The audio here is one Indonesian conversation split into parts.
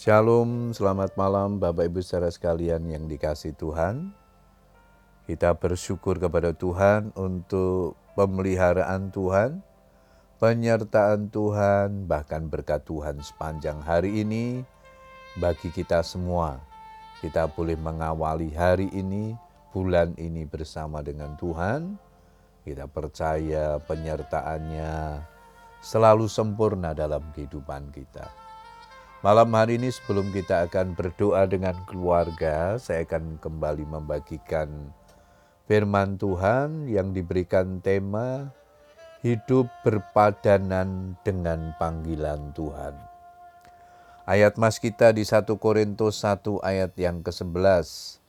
Shalom, selamat malam Bapak Ibu saudara sekalian yang dikasih Tuhan. Kita bersyukur kepada Tuhan untuk pemeliharaan Tuhan, penyertaan Tuhan, bahkan berkat Tuhan sepanjang hari ini bagi kita semua. Kita boleh mengawali hari ini, bulan ini bersama dengan Tuhan. Kita percaya penyertaannya selalu sempurna dalam kehidupan kita. Malam hari ini sebelum kita akan berdoa dengan keluarga, saya akan kembali membagikan firman Tuhan yang diberikan tema hidup berpadanan dengan panggilan Tuhan. Ayat mas kita di 1 Korintus 1 ayat yang ke-11.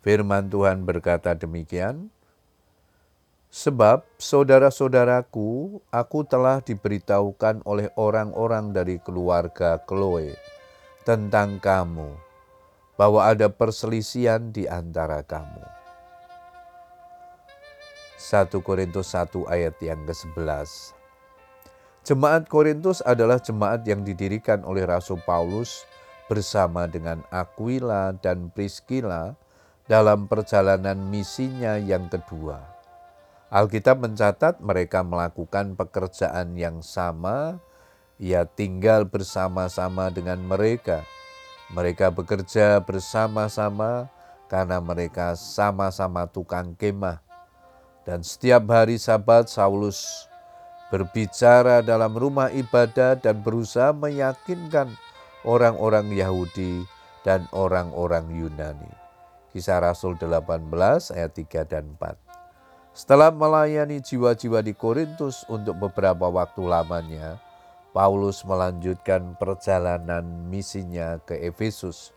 Firman Tuhan berkata demikian, Sebab saudara-saudaraku, aku telah diberitahukan oleh orang-orang dari keluarga Chloe tentang kamu, bahwa ada perselisihan di antara kamu. 1 Korintus 1 ayat yang ke-11 Jemaat Korintus adalah jemaat yang didirikan oleh Rasul Paulus bersama dengan Aquila dan Priscilla dalam perjalanan misinya yang kedua Alkitab mencatat mereka melakukan pekerjaan yang sama, ia tinggal bersama-sama dengan mereka. Mereka bekerja bersama-sama karena mereka sama-sama tukang kemah. Dan setiap hari sabat Saulus berbicara dalam rumah ibadah dan berusaha meyakinkan orang-orang Yahudi dan orang-orang Yunani. Kisah Rasul 18 ayat 3 dan 4. Setelah melayani jiwa-jiwa di Korintus untuk beberapa waktu lamanya, Paulus melanjutkan perjalanan misinya ke Efesus.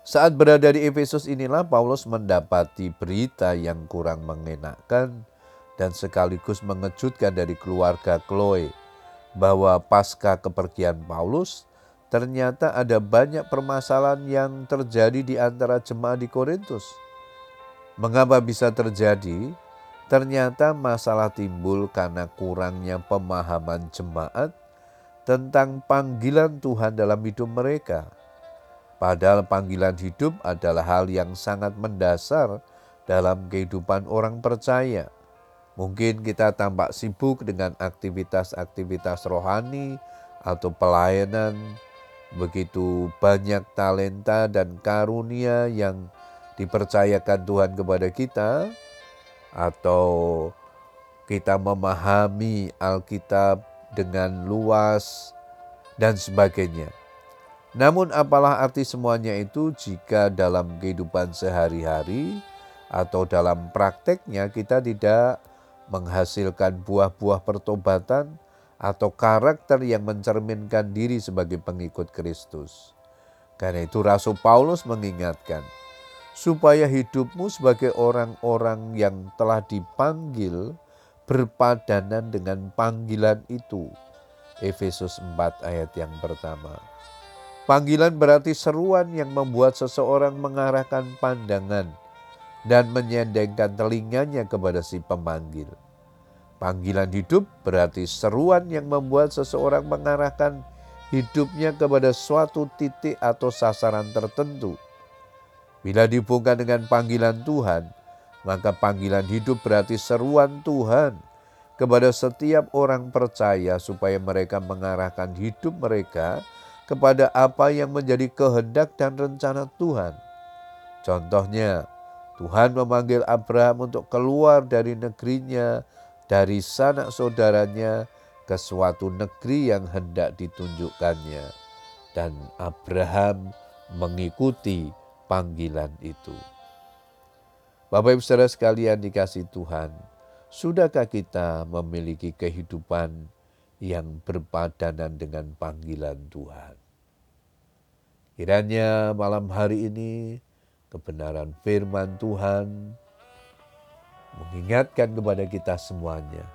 Saat berada di Efesus inilah Paulus mendapati berita yang kurang mengenakan dan sekaligus mengejutkan dari keluarga Chloe bahwa pasca kepergian Paulus ternyata ada banyak permasalahan yang terjadi di antara jemaat di Korintus Mengapa bisa terjadi? Ternyata masalah timbul karena kurangnya pemahaman jemaat tentang panggilan Tuhan dalam hidup mereka. Padahal panggilan hidup adalah hal yang sangat mendasar dalam kehidupan orang percaya. Mungkin kita tampak sibuk dengan aktivitas-aktivitas rohani atau pelayanan, begitu banyak talenta dan karunia yang dipercayakan Tuhan kepada kita atau kita memahami Alkitab dengan luas dan sebagainya. Namun apalah arti semuanya itu jika dalam kehidupan sehari-hari atau dalam prakteknya kita tidak menghasilkan buah-buah pertobatan atau karakter yang mencerminkan diri sebagai pengikut Kristus. Karena itu Rasul Paulus mengingatkan, supaya hidupmu sebagai orang-orang yang telah dipanggil berpadanan dengan panggilan itu. Efesus 4 ayat yang pertama. Panggilan berarti seruan yang membuat seseorang mengarahkan pandangan dan menyendengkan telinganya kepada si pemanggil. Panggilan hidup berarti seruan yang membuat seseorang mengarahkan hidupnya kepada suatu titik atau sasaran tertentu Bila dihubungkan dengan panggilan Tuhan, maka panggilan hidup berarti seruan Tuhan kepada setiap orang percaya supaya mereka mengarahkan hidup mereka kepada apa yang menjadi kehendak dan rencana Tuhan. Contohnya, Tuhan memanggil Abraham untuk keluar dari negerinya, dari sanak saudaranya ke suatu negeri yang hendak ditunjukkannya. Dan Abraham mengikuti panggilan itu. Bapak Ibu Saudara sekalian dikasih Tuhan, sudahkah kita memiliki kehidupan yang berpadanan dengan panggilan Tuhan? Kiranya malam hari ini kebenaran firman Tuhan mengingatkan kepada kita semuanya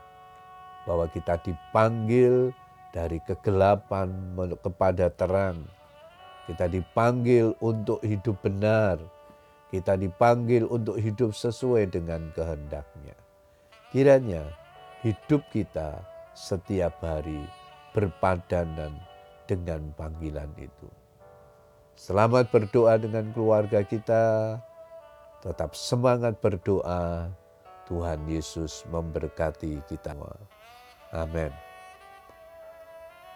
bahwa kita dipanggil dari kegelapan kepada terang, kita dipanggil untuk hidup benar. Kita dipanggil untuk hidup sesuai dengan kehendaknya. Kiranya hidup kita setiap hari berpadanan dengan panggilan itu. Selamat berdoa dengan keluarga kita. Tetap semangat berdoa. Tuhan Yesus memberkati kita. Amin.